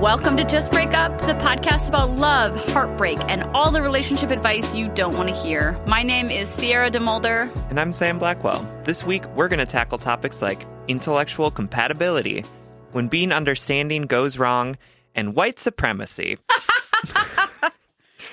Welcome to Just Break Up, the podcast about love, heartbreak, and all the relationship advice you don't want to hear. My name is Sierra DeMulder. And I'm Sam Blackwell. This week, we're going to tackle topics like intellectual compatibility, when being understanding goes wrong, and white supremacy.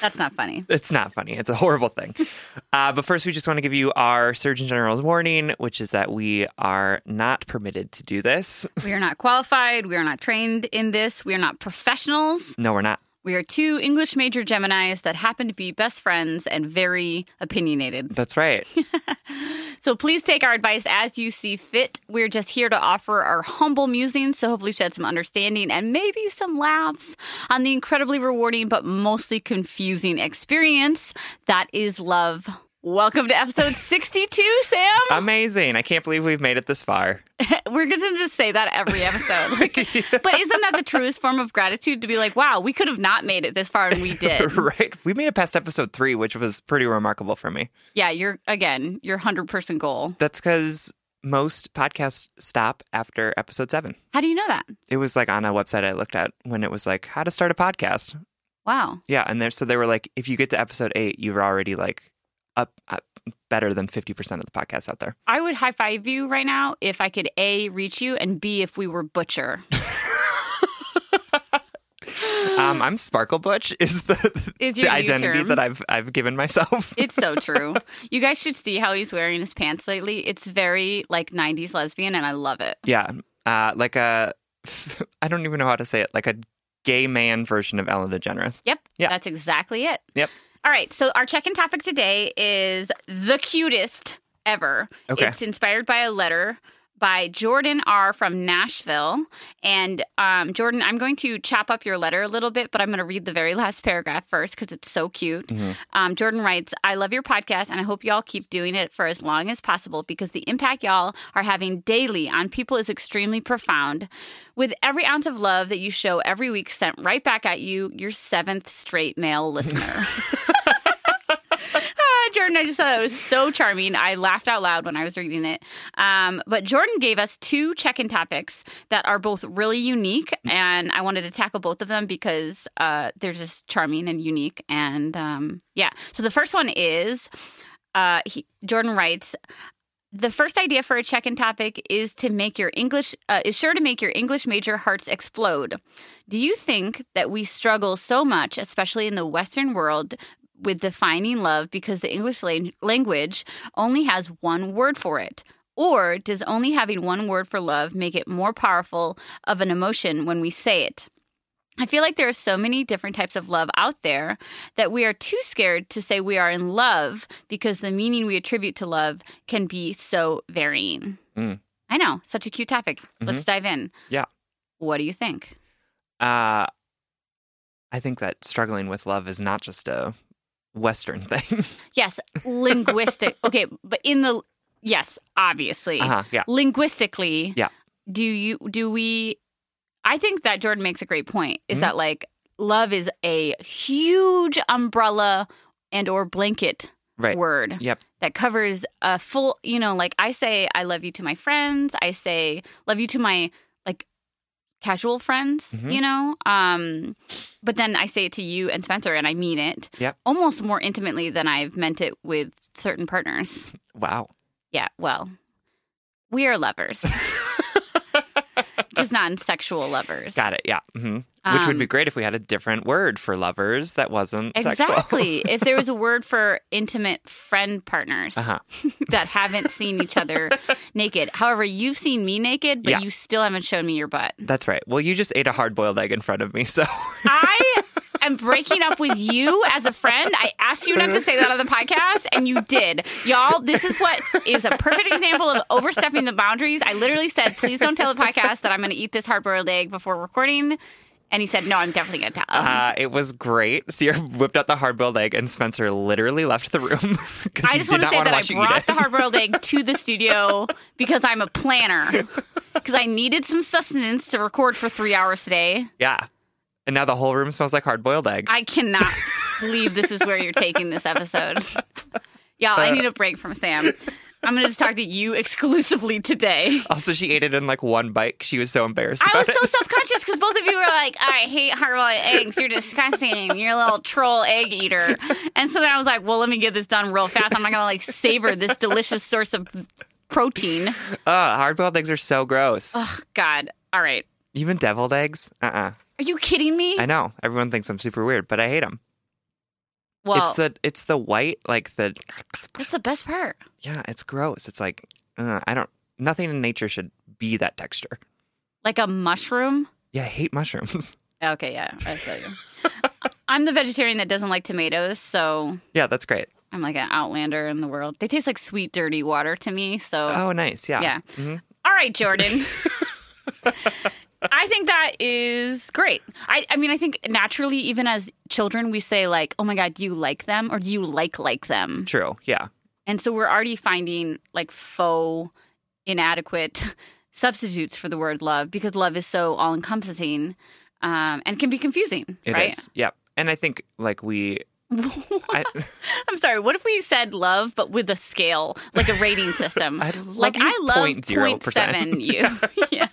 That's not funny. It's not funny. It's a horrible thing. Uh, but first, we just want to give you our Surgeon General's warning, which is that we are not permitted to do this. We are not qualified. We are not trained in this. We are not professionals. No, we're not. We are two English major Geminis that happen to be best friends and very opinionated. That's right. So please take our advice as you see fit. We're just here to offer our humble musings to hopefully shed some understanding and maybe some laughs on the incredibly rewarding but mostly confusing experience that is love. Welcome to episode 62, Sam. Amazing. I can't believe we've made it this far. We're going to just say that every episode. Like, But isn't that the truest form of gratitude to be like, wow, we could have not made it this far and we did? right. We made it past episode three, which was pretty remarkable for me. Yeah, you're, again, your 100% goal. That's because most podcasts stop after episode seven. How do you know that? It was like on a website I looked at when it was like how to start a podcast. Wow. Yeah, and there so they were like, if you get to episode eight, you're already like up, up better than fifty percent of the podcasts out there. I would high five you right now if I could A, reach you, and B, if we were Butcher. Um, I'm Sparkle Butch is the Is your the identity term. that I've I've given myself. It's so true. you guys should see how he's wearing his pants lately. It's very like 90s lesbian, and I love it. yeah, uh, like a I don't even know how to say it, like a gay man version of Ellen DeGeneres. Yep. Yeah. That's exactly it. Yep. All right. So our check-in topic today is the cutest ever. Okay. It's inspired by a letter by Jordan R from Nashville. And um, Jordan, I'm going to chop up your letter a little bit, but I'm going to read the very last paragraph first because it's so cute. Um, Jordan writes, I love your podcast and I hope y'all keep doing it for as long as possible because the impact y'all are having daily on people is extremely profound. With every ounce of love that you show every week sent right back at you, your seventh straight male listener. Jordan, I just thought that was so charming. I laughed out loud when I was reading it. Um, but Jordan gave us two check in topics that are both really unique, and I wanted to tackle both of them because uh, they're just charming and unique. And um, yeah, so the first one is uh, he, Jordan writes, the first idea for a check-in topic is to make your English uh, is sure to make your English major hearts explode. Do you think that we struggle so much, especially in the Western world, with defining love because the English lang- language only has one word for it? Or does only having one word for love make it more powerful of an emotion when we say it? I feel like there are so many different types of love out there that we are too scared to say we are in love because the meaning we attribute to love can be so varying. Mm. I know, such a cute topic. Let's dive in. Yeah. What do you think? Uh, I think that struggling with love is not just a Western thing. Yes, linguistic. okay, but in the yes, obviously. uh-huh, yeah. Linguistically, Yeah. Do you do we I think that Jordan makes a great point. Is Mhm. that like love is a huge umbrella and or blanket Right. word Yep. that covers a full, you know, like I say I love you to my friends, I say love you to my casual friends, Mhm. you know? Um but then I say it to you and Spencer and I mean it. Yep. Almost more intimately than I've meant it with certain partners. Wow. Yeah, well, we are lovers. Just non-sexual lovers. Got it. Yeah. Hmm Which would be Um, great if we had a different word for lovers that wasn't. Exactly. if there was a word for intimate friend partners Uh-huh. that haven't seen each other naked. However, you've seen me naked, but Yeah. you still haven't shown me your butt. That's right. Well, you just ate a hard boiled egg in front of me, so I am breaking up with you as a friend. I asked you not to say that on the podcast, and you did. Y'all, this is what is a perfect example of overstepping the boundaries. I literally said, please don't tell the podcast that I'm going to eat this hard boiled egg before recording. And he said, no, I'm definitely going to tell. uh, it was great. Sierra whipped out the hard boiled egg, and Spencer literally left the room because I he just want to not say want to that I watch you eat brought the hard boiled egg to the studio because I'm a planner. Because I needed some sustenance to record for three hours today. yeah, and now the whole room smells like hard boiled egg. I cannot believe this is where you're taking this episode. Y'all, I need a break from Sam. I'm going to just talk to you exclusively today. also, she ate it in like one bite. She was so embarrassed. I was so self conscious because both of you were like, I hate hard boiled eggs. You're disgusting. You're a little troll egg eater. And so then I was like, well, let me get this done real fast. I'm not going to like savor this delicious source of protein. Ugh, hard boiled eggs are so gross. Oh, God. All right. Even deviled eggs. Uh uh Are you kidding me? I know everyone thinks I'm super weird, but I hate them. Well, it's the it's the white like the that's the best part. yeah. It's gross. It's like uh, I don't. Nothing in nature should be that texture. Like a mushroom. Yeah, I hate mushrooms. Okay, yeah, I feel you. I'm the vegetarian that doesn't like tomatoes, so yeah, that's great. I'm like an outlander in the world. They taste like sweet, dirty water to me. So, Oh, nice. Yeah. yeah. Mhm. All right, Jordan. I think that is great. I, I mean, I think naturally, even as children, we say like, "Oh my God, do you like them?" or "Do you like like them?" True. Yeah. And so we're already finding like faux, inadequate substitutes for the word love because love is so all encompassing um, and can be confusing, It is. right? Yeah. And I think like we. I, I'm sorry. What if we said love, but with a scale, like a rating system? I love like I love 0.0%. 0.7 you. yeah.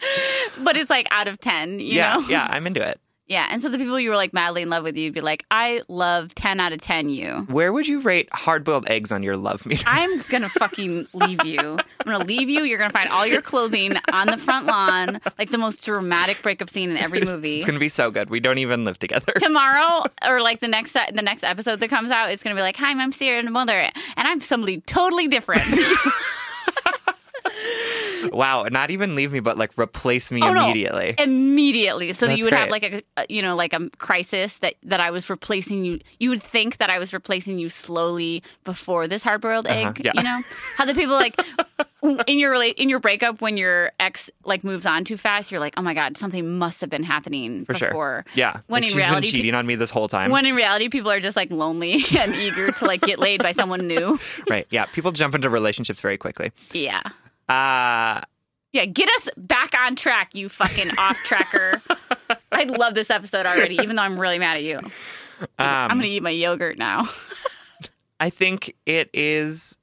But it's like out of 10, you yeah. know? Yeah. I'm into it. Yeah. And so the people you were like madly in love with, you'd be like, I love 10 out of 10 you. Where would you rate hard boiled eggs on your love meter? I'm gonna fucking leave you. I'm gonna leave you. You're gonna find all your clothing on the front lawn, like the most dramatic breakup scene in every movie. It's gonna be so good. We don't even live together. Tomorrow, or like the next the next episode that comes out, it's gonna be like, "Hi, I'm Sierra and Mother, and I'm somebody totally different." Wow. Not even leave me, but like replace me Oh, no. immediately. immediately so that you would have like a, you know like a crisis that that I was replacing you you would think that I was replacing you slowly before this hard boiled egg Uh-huh, yeah. you know how the people like in your rela- in your breakup when your ex like moves on too fast you're like oh my god something must have been happening For before sure. Yeah. when like in she's reality been cheating on me this whole time. when in reality people are just like lonely and eager to like get laid by someone new right. Yeah. People jump into relationships very quickly. yeah Uh yeah get us back on track you fucking off tracker I love this episode already even though I'm really mad at you um, I'm gonna eat my yogurt now. I think it is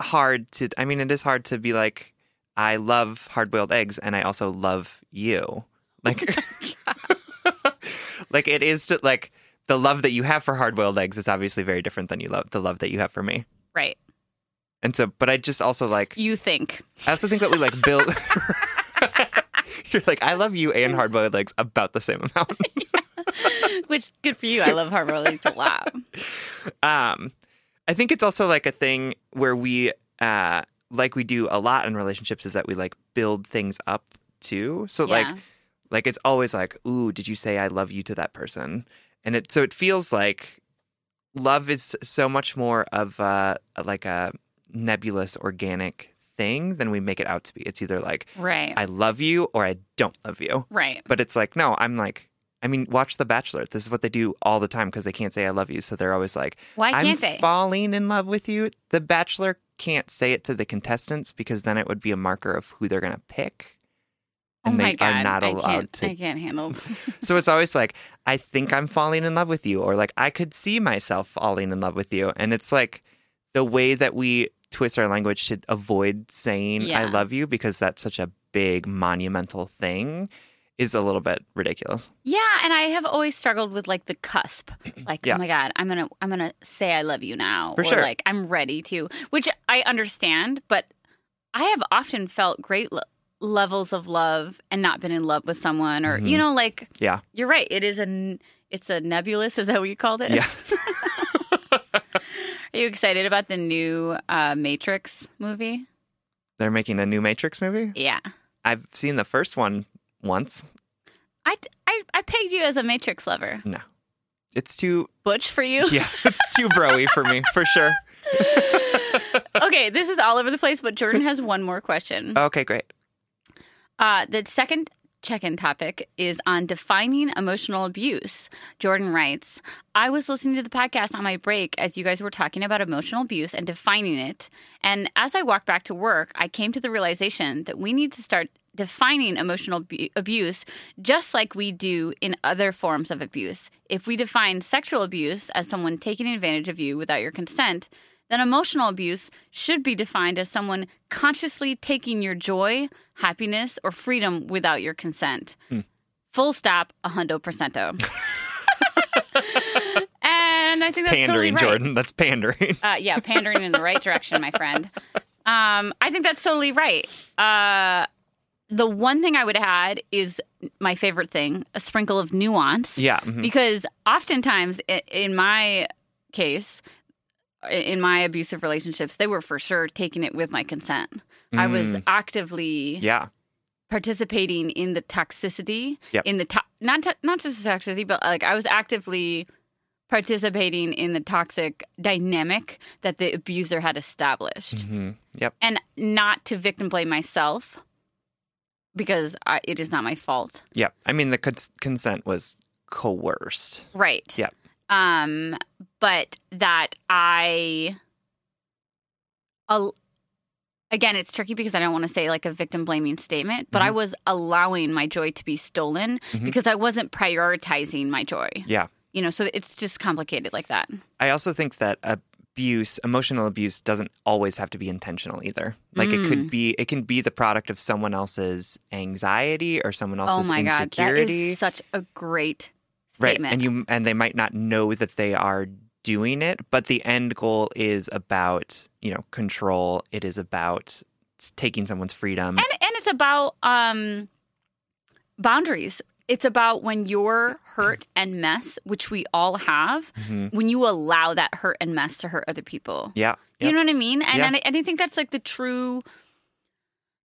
hard to I mean it is hard to be like I love hard boiled eggs and I also love you. Like like it is to, like the love that you have for hard boiled eggs is obviously very different than you love the love that you have for me. Right. And so but I just also like You think. I also think that we like build You're like I love you and hard boiled eggs about the same amount. Which good for you. I love hard boiled eggs a lot. um i think it's also like a thing where we uh like we do a lot in relationships is that we like build things up too so like Yeah. like it's always like ooh did you say i love you to that person and it so it feels like love is so much more of uh like a nebulous organic thing than we make it out to be it's either like Right. i love you or i don't love you right. but it's like, no, I'm like, I mean, watch The Bachelor. This is what they do all the time because they can't say I love you. So they're always like, Why I'm can't they? falling in love with you. The Bachelor can't say it to the contestants because then it would be a marker of who they're going to pick. oh And my they god. are not I allowed can't, to. I can't handle So it's always like, I think I'm falling in love with you, or like, I could see myself falling in love with you. And it's like the way that we twist our language to avoid saying I love you because that's such a big monumental thing is a little bit ridiculous. Yeah, and I have always struggled with like the cusp. Like, Yeah. oh my god, I'm gonna I'm gonna say I love you now. For or sure. like I'm ready to. Which I understand, but I have often felt great lo- levels of love and not been in love with someone or you Mhm. know like Yeah. you're right it is a n- it's a nebulous is that what you called it Yeah. are you excited about the new uh matrix movie They're making a new Matrix movie. yeah I've seen the first one once. i i, I pegged you as a matrix lover No. It's too butch for you yeah, it's too broy for me, for sure. okay this is all over the place but jordan has one more question Okay, great. Uh, the second check in topic is on defining emotional abuse. Jordan writes I was listening to the podcast on my break as you guys were talking about emotional abuse and defining it. And as I walked back to work, I came to the realization that we need to start defining emotional bu- abuse just like we do in other forms of abuse. If we define sexual abuse as someone taking advantage of you without your consent, then emotional abuse should be defined as someone consciously taking your joy, happiness, or freedom without your consent. Full stop, a hundo percento. and I think that's totally pandering, right. Jordan. That's pandering. Uh, yeah, pandering in the right direction, my friend. Um, I think that's totally right. Uh, the one thing I would add is my favorite thing: a sprinkle of nuance. yeah. mhm. Because oftentimes, in my case, in my abusive relationships, they were for sure taking it with my consent. I was Mm, actively yeah. participating in the toxicity, Yep. in the to- not to- not just the toxicity, but like I was actively participating in the toxic dynamic that the abuser had established, hmm Yep. and not to victim blame myself because I, it is not my fault. Yep. I mean, the cons- consent was coerced. Right. Yep. Um, but that I, al- again, it's tricky because I don't want to say like a victim blaming statement, but I Mhm. was allowing my joy to be stolen Mhm. because I wasn't prioritizing my joy. Yeah. You know, so it's just complicated like that. I also think that abuse, emotional abuse, doesn't always have to be intentional either. Like it Mm. could be, it can be the product of someone else's anxiety or someone Oh else's my god, that insecurity. such a great right. And you, and they might not know that they are doing it, but the end goal is about, you know, control. It is about taking someone's freedom. and and it's about um boundaries it's about when you're hurt and mess which we all have Mhm. when you allow that hurt and mess to hurt other people Yeah. do you Yep. know what i mean and, Yeah. and, I, and I think that's like the true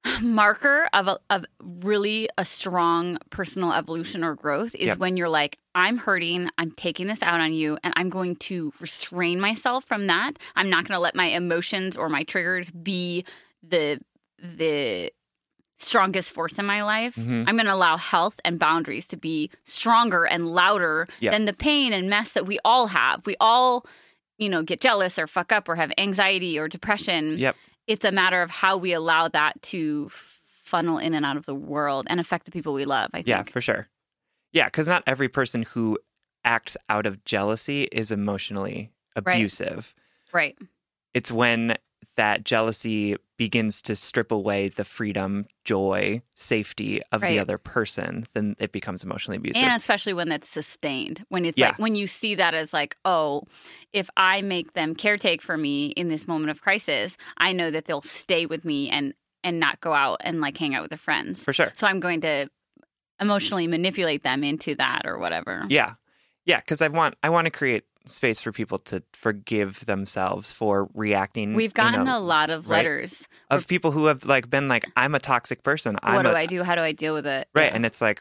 marker of a, of really a strong personal evolution or growth is Yep. when you're like i'm hurting i'm taking this out on you and i'm going to restrain myself from that i'm not going to let my emotions or my triggers be the the strongest force in my life Mhm. i'm going to allow health and boundaries to be stronger and louder Yep. than the pain and mess that we all have we all you know get jealous or fuck up or have anxiety or depression Yep. It's a matter of how we allow that to funnel in and out of the world and affect the people we love i think Yeah, for sure. Yeah, because not every person who acts out of jealousy is emotionally Right. abusive. right It's when that jealousy begins to strip away the freedom, joy, safety of Right. the other person, then it becomes emotionally abusive. and especially when that's sustained when it's Yeah. like when you see that as like oh if i make them caretake for me in this moment of crisis i know that they'll stay with me and and not go out and like hang out with their friends for sure. so i'm going to emotionally manipulate them into that or whatever Yeah. Yeah, because I want I want to create space for people to forgive themselves for reacting. we've gotten a lot of right. letters of people who have like been like, I'm a toxic person. I'm what do i do how do i deal with it Right. Yeah. And it's like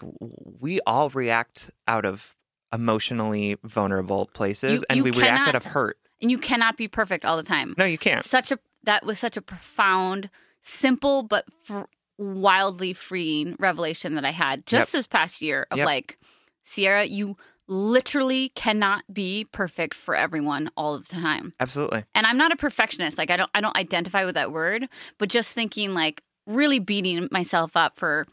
we all react out of emotionally vulnerable places You- and you we react out of hurt. and you cannot be perfect all the time No, you can't. such a that was such a profound simple but f- wildly freeing revelation that i had just Yep. this past year of Yep. like sierra you literally cannot be perfect for everyone all of the time Absolutely. and i'm not a perfectionist like i don't i don't identify with that word but just thinking like really beating myself up for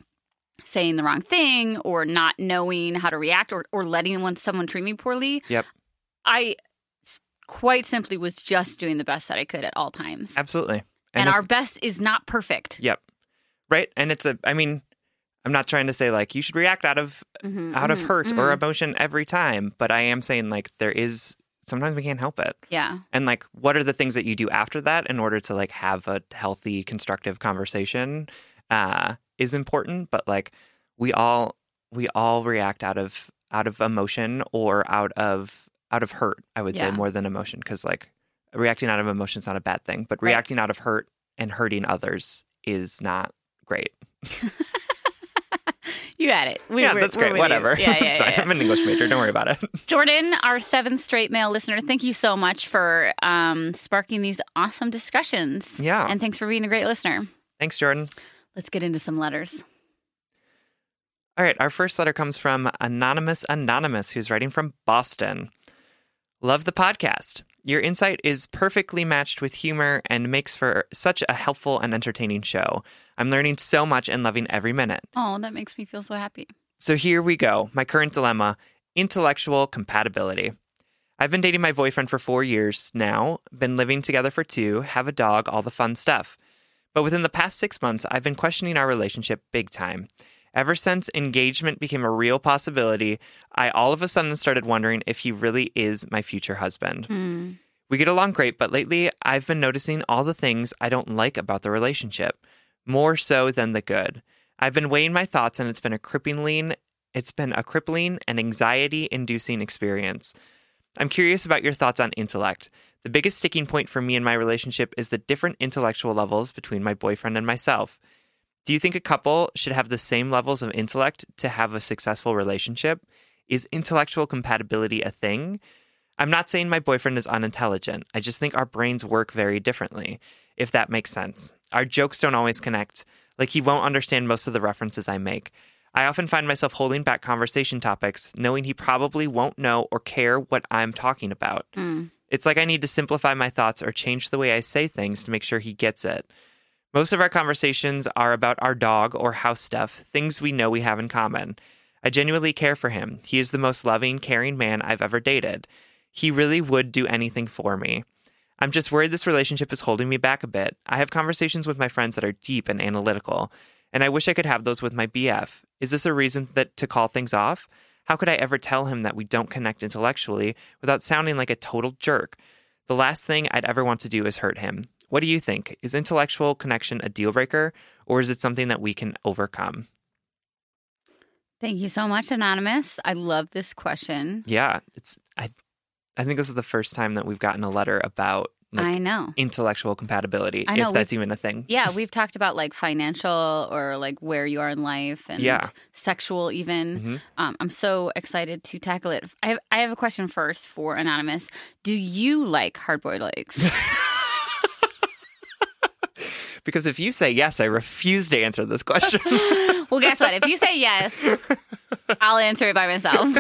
saying the wrong thing or not knowing how to react or, or letting one, someone treat me poorly Yep. I quite simply was just doing the best that i could at all times Absolutely. and, if- our best is not perfect. Yep. Right. And it's a I mean, I'm not trying to say like you should react out of Mhm, out of mhm, hurt or mhm. emotion every time, but I am saying like there is sometimes we can't help it. yeah, And like what are the things that you do after that in order to like have a healthy constructive conversation uh, is important, but like we all we all react out of out of emotion or out of out of hurt. I would Yeah. say more than emotion because like reacting out of emotion is not a bad thing, but Right. reacting out of hurt and hurting others is not great. You had it. We, yeah, we're- that's great. you. Whatever. Yeah, yeah, it's fine. yeah. I'm an English major. Don't worry about it. Jordan, our seventh straight male listener, thank you so much for um, sparking these awesome discussions. Yeah. And thanks for being a great listener. Thanks, Jordan. Let's get into some letters. All right, our first letter comes from Anonymous Anonymous, who's writing from Boston. Love the podcast. Your insight is perfectly matched with humor and makes for such a helpful and entertaining show. I'm learning so much and loving every minute. Oh, that makes me feel so happy. So here we go. My current dilemma intellectual compatibility. I've been dating my boyfriend for four years now, been living together for two, have a dog, all the fun stuff. But within the past six months, I've been questioning our relationship big time. Ever since engagement became a real possibility, I all of a sudden started wondering if he really is my future husband. Hmm. We get along great, but lately I've been noticing all the things I don't like about the relationship, more so than the good. I've been weighing my thoughts and it's been a crippling it's been a crippling and anxiety-inducing experience. I'm curious about your thoughts on intellect. The biggest sticking point for me in my relationship is the different intellectual levels between my boyfriend and myself. Do you think a couple should have the same levels of intellect to have a successful relationship? Is intellectual compatibility a thing? I'm not saying my boyfriend is unintelligent. I just think our brains work very differently, if that makes sense. Our jokes don't always connect. Like, he won't understand most of the references I make. I often find myself holding back conversation topics, knowing he probably won't know or care what I'm talking about. Mm. It's like I need to simplify my thoughts or change the way I say things to make sure he gets it. Most of our conversations are about our dog or house stuff, things we know we have in common. I genuinely care for him. He is the most loving, caring man I've ever dated. He really would do anything for me. I'm just worried this relationship is holding me back a bit. I have conversations with my friends that are deep and analytical, and I wish I could have those with my BF. Is this a reason that to call things off? How could I ever tell him that we don't connect intellectually without sounding like a total jerk? The last thing I'd ever want to do is hurt him. What do you think? Is intellectual connection a deal breaker, or is it something that we can overcome? Thank you so much, Anonymous. I love this question. Yeah, it's I. I think this is the first time that we've gotten a letter about like, I know. intellectual compatibility, I know, if that's even a thing. Yeah, we've talked about like financial or like where you are in life and Yeah. sexual even. Mhm. Um, I'm so excited to tackle it. I have, I have a question first for Anonymous. Do you like hard boiled eggs? Because if you say yes, I refuse to answer this question. well, guess what? If you say yes, I'll answer it by myself.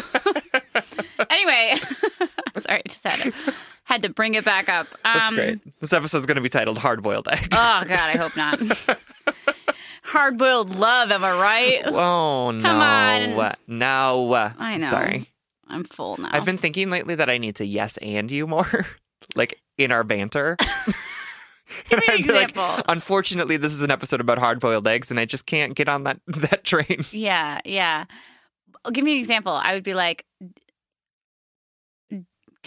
Anyway, I'm sorry, I just had to, had to bring it back up. That's Um, great. This episode's going to be titled "Hard Boiled Egg." Oh God, I hope not. Hard boiled love, am I right? oh no! Come on. No, I know. Sorry, I'm full now. I've been thinking lately that I need to yes and you more, like in our banter. Give me an I'd like, example. Unfortunately, this is an episode about hard boiled eggs, and I just can't get on that that train. Yeah, yeah. Give me an example. I would be like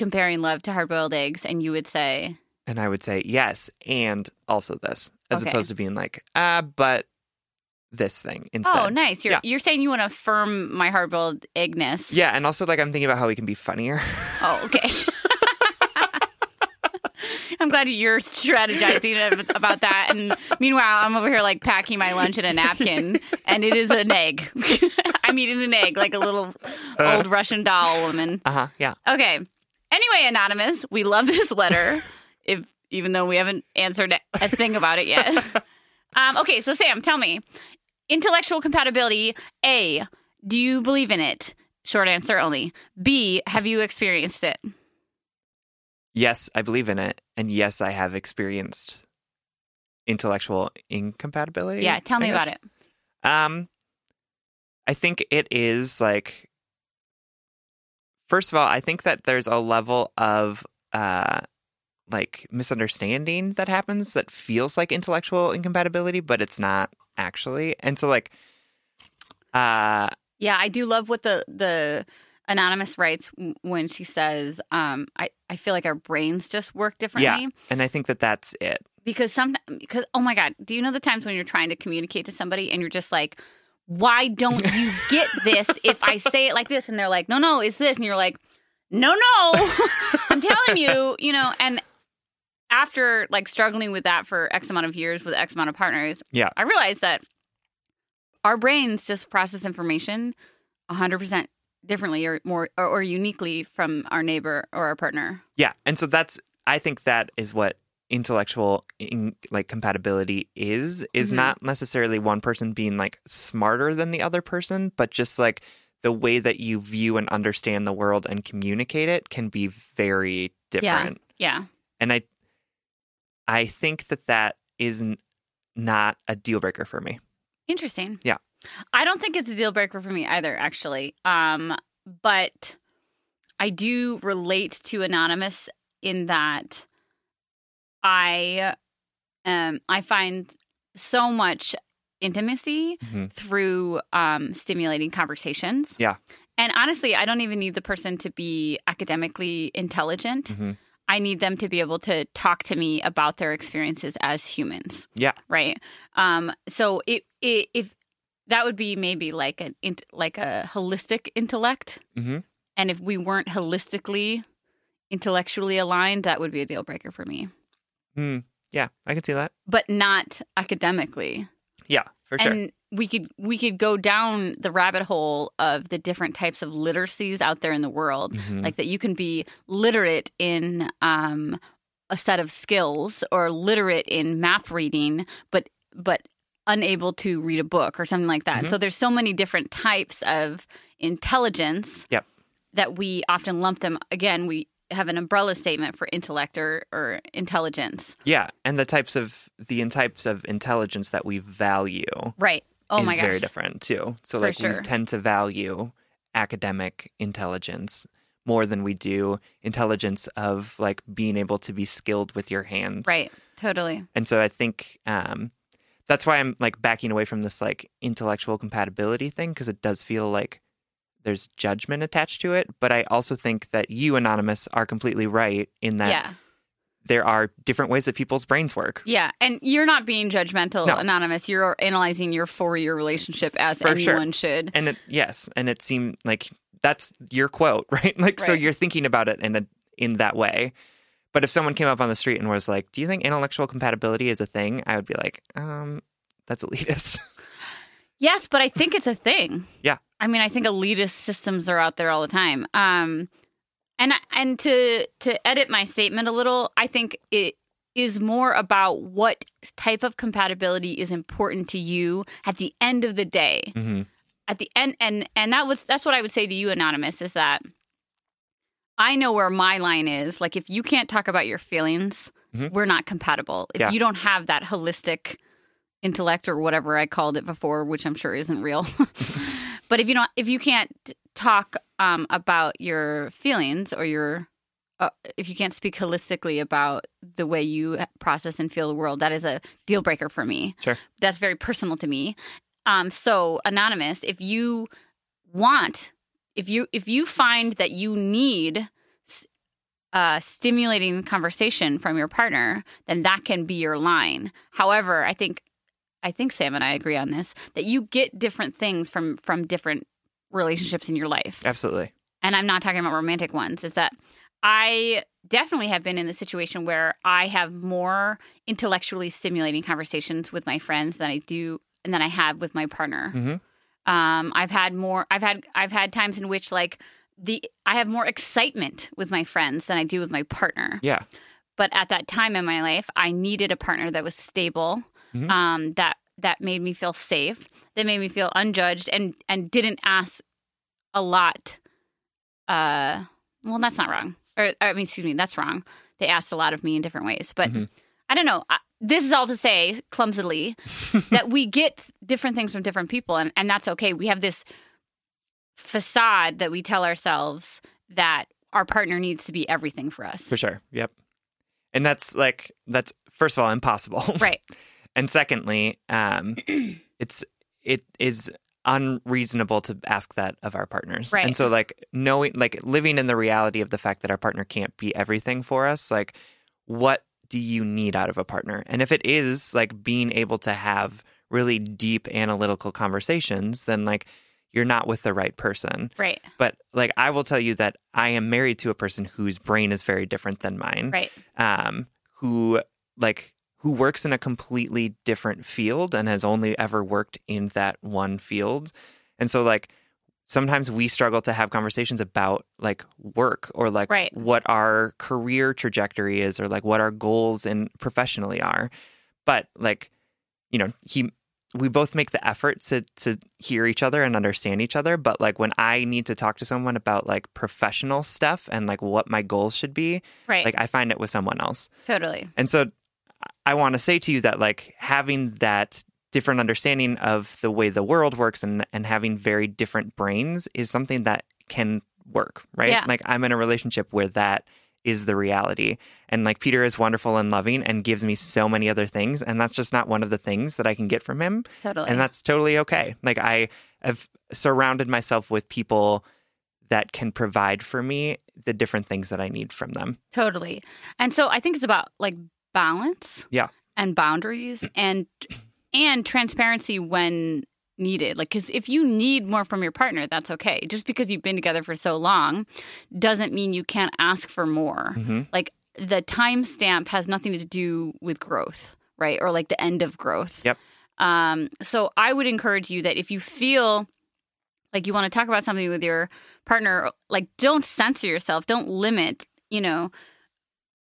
comparing love to hard boiled eggs, and you would say, And I would say yes, and also this, as Okay. opposed to being like, ah, but this thing instead. "Oh, nice." You're Yeah. you're saying you want to affirm my hard boiled eggness. Yeah, and also like I'm thinking about how we can be funnier. Oh, okay. I'm glad you're strategizing about that. And meanwhile, I'm over here like packing my lunch in a napkin, and it is an egg. I'm eating an egg like a little old Russian doll woman. Uh huh. Yeah. Okay. Anyway, anonymous, we love this letter. If even though we haven't answered a thing about it yet. Um, okay, so Sam, tell me, intellectual compatibility. A, do you believe in it? Short answer only. B, have you experienced it? Yes, I believe in it, and yes, I have experienced intellectual incompatibility. Yeah, tell me about it. Um, I think it is like. First of all, I think that there's a level of uh, like misunderstanding that happens that feels like intellectual incompatibility, but it's not actually. And so, like, uh, Yeah, I do love what the the anonymous writes when she says, um, "I I feel like our brains just work differently." Yeah, and I think that that's it. because some because oh my god, do you know the times when you're trying to communicate to somebody and you're just like, why don't you get this if I say it like this? And they're like, no, no, it's this, and you're like, no, no, I'm telling you, you know, and after like struggling with that for X amount of years with X amount of partners, Yeah. I realized that our brains just process information 100% differently or more or, or uniquely from our neighbor or our partner. Yeah, and so that's I think that is what intellectual in, like compatibility is is Mhm. not necessarily one person being like smarter than the other person, but just like the way that you view and understand the world and communicate it can be very different. Yeah. And I I think that that is n- not a deal breaker for me. Interesting. Yeah. I don't think it's a deal breaker for me either, actually. Um, but I do relate to Anonymous in that I um I find so much intimacy Mhm. through um stimulating conversations. Yeah. And honestly, I don't even need the person to be academically intelligent. Mhm. I need them to be able to talk to me about their experiences as humans Yeah. right um so it, it if that would be maybe like an int- like a holistic intellect Mhm. and if we weren't holistically intellectually aligned that would be a deal breaker for me Hmm. Yeah, I can see that. but not academically Yeah, for sure. and we could we could go down the rabbit hole of the different types of literacies out there in the world Mhm. like that you can be literate in um, a set of skills or literate in math reading but but unable to read a book or something like that Mhm. so there's so many different types of intelligence Yep. that we often lump them again we have an umbrella statement for intellect or, or intelligence yeah, and the types of the types of intelligence that we value right oh my gosh very different too. So For like sure. we tend to value academic intelligence more than we do intelligence of like being able to be skilled with your hands. right totally And so I think um that's why I'm like backing away from this like intellectual compatibility thing because it does feel like there's judgment attached to it, but I also think that you anonymous are completely right in that yeah there are different ways that people's brains work. Yeah, and you're not being judgmental, No. anonymous. You're analyzing your four-year relationship as For sure. anyone should. And it, yes, and it seemed like that's your quote, right? Like, so you're thinking about it in a, in that way. But if someone came up on the street and was like, "Do you think intellectual compatibility is a thing?" I would be like, "Um, that's elitist." Yes, but I think it's a thing. Yeah. I mean, I think elitist systems are out there all the time. Um, and and to to edit my statement a little, I think it is more about what type of compatibility is important to you at the end of the day. hmm at the end and and that was that's what i would say to you anonymous is that i know where my line is like if you can't talk about your feelings Mhm. we're not compatible if Yeah. you don't have that holistic intellect or whatever i called it before which i'm sure isn't real but if you don't if you can't talk um, about your feelings or your uh, if you can't speak holistically about the way you process and feel the world that is a deal breaker for me Sure. that's very personal to me um, so anonymous, if you want, if you if you find that you need uh, stimulating conversation from your partner, then that can be your line. However, I think I think Sam and I agree on this that you get different things from from different relationships in your life Absolutely. and I'm not talking about romantic ones, is that I definitely have been in the situation where I have more intellectually stimulating conversations with my friends than I do and than I have with my partner. hmm Um, I've had more. I've had I've had times in which like the I have more excitement with my friends than I do with my partner. Yeah. But at that time in my life, I needed a partner that was stable, Mhm. um, that that made me feel safe, that made me feel unjudged, and and didn't ask a lot. Uh, well, that's not wrong. Or I mean, excuse me, that's wrong. They asked a lot of me in different ways, but Mhm. I don't know. I, this is all to say, clumsily, that we get different things from different people, and, and that's okay. We have this facade that we tell ourselves that our partner needs to be everything for us. For sure. Yep. And that's like that's first of all impossible. Right. And secondly, um it's it is unreasonable to ask that of our partners. Right. And so like knowing like living in the reality of the fact that our partner can't be everything for us, like what do you need out of a partner? And if it is like being able to have really deep analytical conversations, then like you're not with the right person. Right. But like I will tell you that I am married to a person whose brain is very different than mine. Right. Um, who like who works in a completely different field and has only ever worked in that one field. And so like sometimes we struggle to have conversations about like work or like Right. what our career trajectory is or like what our goals and professionally are. But like, you know, he we both make the effort to to hear each other and understand each other. But like when I need to talk to someone about like professional stuff and like what my goals should be, Right. like I find it with someone else. totally. And so I want to say to you that like having that different understanding of the way the world works and and having very different brains is something that can work, right? Yeah. Like I'm in a relationship where that is the reality. And like Peter is wonderful and loving and gives me so many other things and that's just not one of the things that I can get from him Totally. and that's totally okay. Like I have surrounded myself with people that can provide for me the different things that I need from them. Totally. And so I think it's about like balance. Yeah. And boundaries and and transparency when needed. Like cuz if you need more from your partner, that's okay. Just because you've been together for so long doesn't mean you can't ask for more. Mhm. Like the timestamp has nothing to do with growth, right? Or like the end of growth. Yep. Um so I would encourage you that if you feel like you want to talk about something with your partner, like don't censor yourself, don't limit, you know,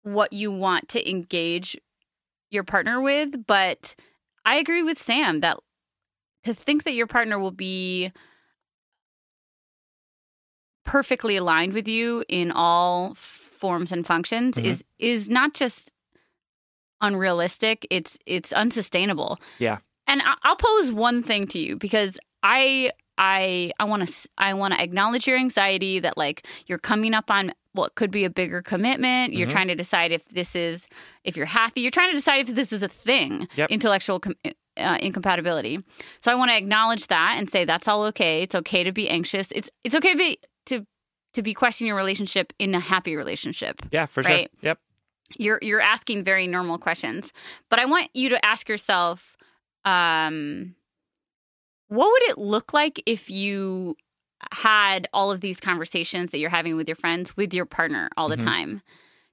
what you want to engage your partner with. But I agree with Sam that to think that your partner will be perfectly aligned with you in all forms and functions Mhm. is is not just unrealistic it's it's unsustainable Yeah. and i'll pose one thing to you because i i i want to i want to acknowledge your anxiety that like you're coming up on what could be a bigger commitment you're Mhm. trying to decide if this is if you're happy you're trying to decide if this is a thing Yep. intellectual com- uh, incompatibility so i want to acknowledge that and say that's all okay it's okay to be anxious it's it's okay to be to to be questioning your relationship in a happy relationship Yeah, for sure. Yep. you're you're asking very normal questions but i want you to ask yourself um what would it look like if you had all of these conversations that you're having with your friends with your partner all the Mhm. time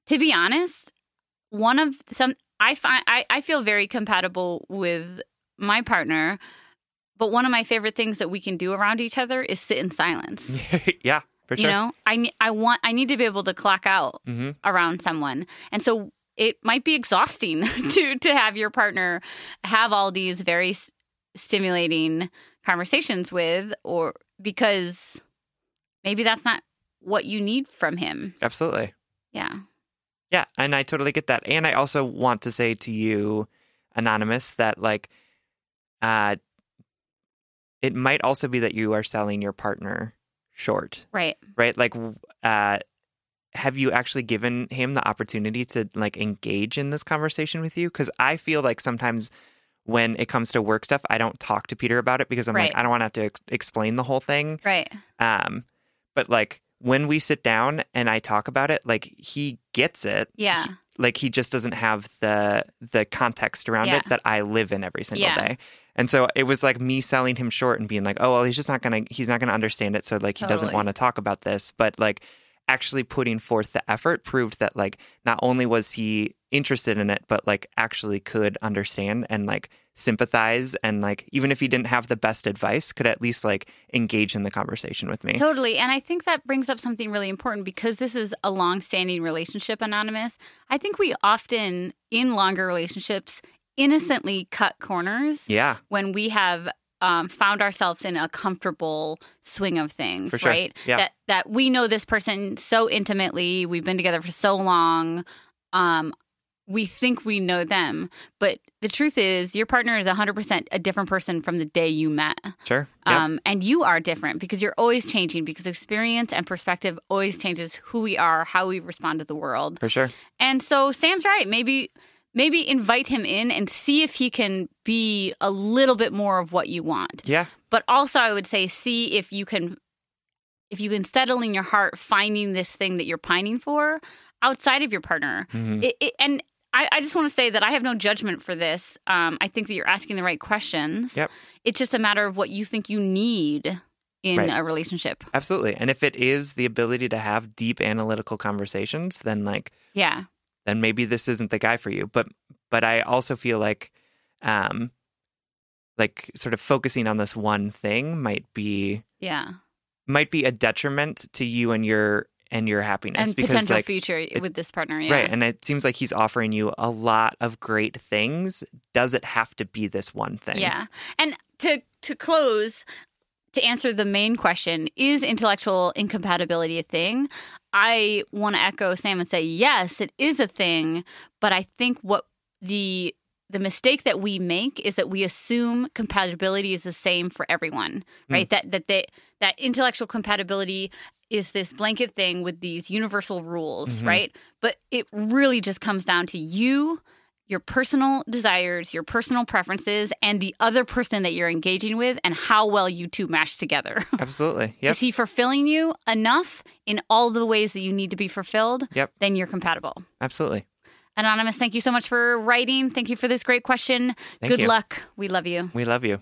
to be honest one of some i find I, I feel very compatible with my partner but one of my favorite things that we can do around each other is sit in silence yeah, for you know i i want i need to be able to clock out hmm around someone. And so it might be exhausting to to have your partner have all these very stimulating conversations with or because maybe that's not what you need from him. Absolutely. Yeah. Yeah, and I totally get that. And I also want to say to you, anonymous, that like, uh, it might also be that you are selling your partner short, Right. right? Like, uh, have you actually given him the opportunity to like engage in this conversation with you? Because I feel like sometimes when it comes to work stuff, I don't talk to Peter about it because I'm Right. like, I don't want to have to ex- explain the whole thing. Right. Um, but like when we sit down and I talk about it, like he gets it. Yeah. He- like he just doesn't have the the context around Yeah. it that I live in every single Yeah. day. And so it was like me selling him short and being like, "Oh, well, he's just not going to he's not going to understand it, so like he doesn't want to talk about this." But like actually putting forth the effort proved that like not only was he interested in it, but like actually could understand and like sympathize and like even if he didn't have the best advice, could at least like engage in the conversation with me. Totally. And I think that brings up something really important because this is a long standing relationship, Anonymous. I think we often, in longer relationships, innocently cut corners Yeah, when we have um, found ourselves in a comfortable swing of things, sure. right? Yeah. That that we know this person so intimately, we've been together for so long. Um, we think we know them, but the truth is, your partner is 100% a different person from the day you met. sure. Yep. Um, and you are different because you're always changing because experience and perspective always changes who we are, how we respond to the world. for sure. And so Sam's right. Maybe maybe invite him in and see if he can be a little bit more of what you want. Yeah. But also I would say see if you can if you can settle in your heart finding this thing that you're pining for outside of your partner. Mhm. It, it, and I, I just want to say that I have no judgment for this. Um, I think that you're asking the right questions. Yep. It's just a matter of what you think you need in Right. a relationship. Absolutely. And if it is the ability to have deep analytical conversations, then like Yeah. Then maybe this isn't the guy for you. But but I also feel like um like sort of focusing on this one thing might be Yeah. might be a detriment to you and your and your happiness And because potential like future with this partner. Yeah. right and it seems like he's offering you a lot of great things does it have to be this one thing Yeah. And to to close, to answer the main question, is intellectual incompatibility a thing? I want to echo Sam and say yes, it is a thing, but I think what the the mistake that we make is that we assume compatibility is the same for everyone, right? That that they that intellectual compatibility is this blanket thing with these universal rules, Mhm. right? But it really just comes down to you your personal desires, your personal preferences, and the other person that you're engaging with, and how well you two match together. absolutely yep Is he fulfilling you enough in all the ways that you need to be fulfilled? Yep. Then you're compatible. absolutely Anonymous, thank you so much for writing. Thank you for this great question. Thank Good you. luck. We love you. we love you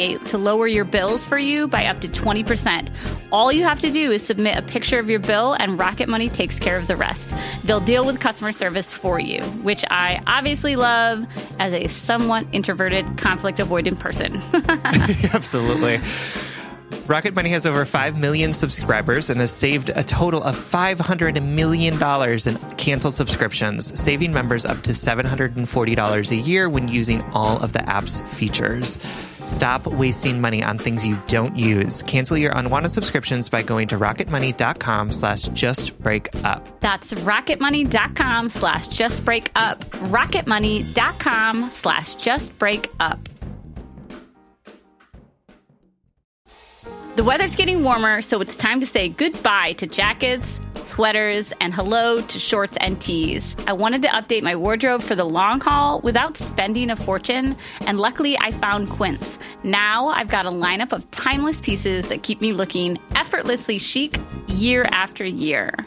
to lower your bills for you by up to 20%. All you have to do is submit a picture of your bill, and Rocket Money takes care of the rest. They'll deal with customer service for you, which I obviously love as a somewhat introverted, conflict avoidant person. Absolutely. Rocket Money has over 5 million subscribers and has saved a total of $500 million in canceled subscriptions, saving members up to $740 a year when using all of the app's features. Stop wasting money on things you don't use. Cancel your unwanted subscriptions by going to rocketmoney.com slash justbreakup. That's rocketmoney.com slash justbreakup. Rocketmoney.com slash justbreakup. The weather's getting warmer, so it's time to say goodbye to jackets, sweaters, and hello to shorts and tees. I wanted to update my wardrobe for the long haul without spending a fortune, and luckily I found Quince. Now I've got a lineup of timeless pieces that keep me looking effortlessly chic year after year.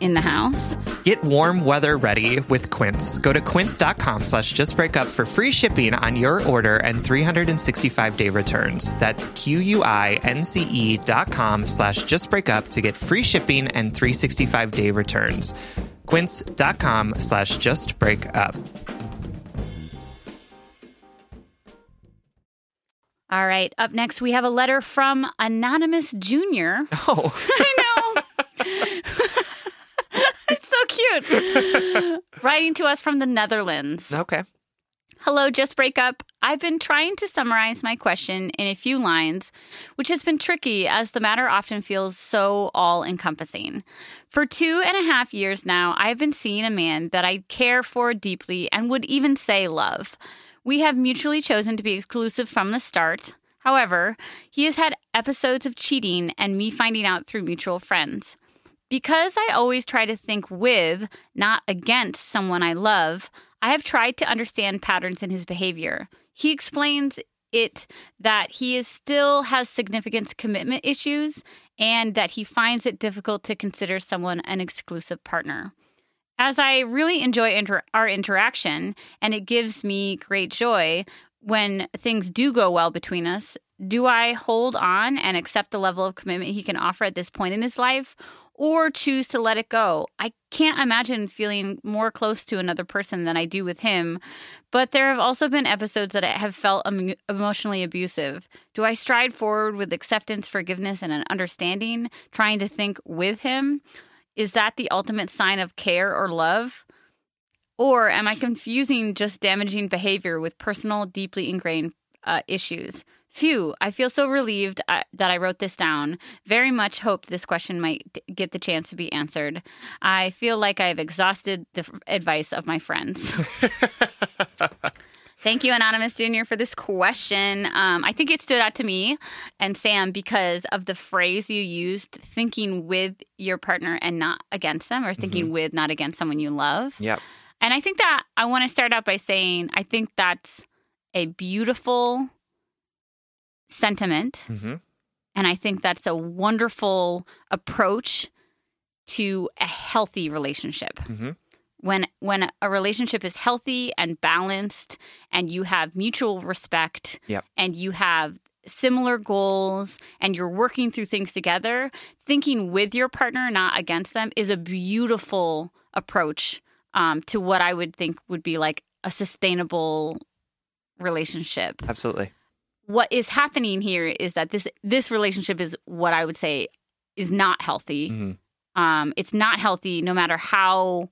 in the house. Get warm weather ready with Quince. Go to quince.com slash justbreakup for free shipping on your order and 365-day returns. That's Q-U-I-N-C-E E dot com slash justbreakup to get free shipping and 365-day returns. quince.com slash justbreakup. All right. Up next, we have a letter from Anonymous Jr. Oh, I know. it's so cute. Writing to us from the Netherlands. Okay. Hello, Just Break Up. I've been trying to summarize my question in a few lines, which has been tricky as the matter often feels so all encompassing. For two and a half years now, I've been seeing a man that I care for deeply and would even say love. We have mutually chosen to be exclusive from the start. However, he has had episodes of cheating and me finding out through mutual friends. Because I always try to think with, not against someone I love, I have tried to understand patterns in his behavior. He explains it that he is still has significant commitment issues and that he finds it difficult to consider someone an exclusive partner. As I really enjoy inter- our interaction and it gives me great joy when things do go well between us, do I hold on and accept the level of commitment he can offer at this point in his life or choose to let it go. I can't imagine feeling more close to another person than I do with him, but there have also been episodes that have felt em- emotionally abusive. Do I stride forward with acceptance, forgiveness, and an understanding, trying to think with him? Is that the ultimate sign of care or love? Or am I confusing just damaging behavior with personal, deeply ingrained uh, issues? Phew, I feel so relieved uh, that I wrote this down. Very much hope this question might d- get the chance to be answered. I feel like I've exhausted the f- advice of my friends. Thank you, Anonymous Junior, for this question. Um, I think it stood out to me and Sam because of the phrase you used thinking with your partner and not against them, or thinking with, not against someone you love. Yep. And I think that I want to start out by saying I think that's a beautiful sentiment. hmm And I think that's a wonderful approach to a healthy relationship. hmm When when a relationship is healthy and balanced and you have mutual respect Yep. and you have similar goals and you're working through things together, thinking with your partner, not against them, is a beautiful approach um, to what I would think would be like a sustainable relationship Absolutely. What is happening here is that this this relationship is what I would say is not healthy. hmm Um, it's not healthy no matter how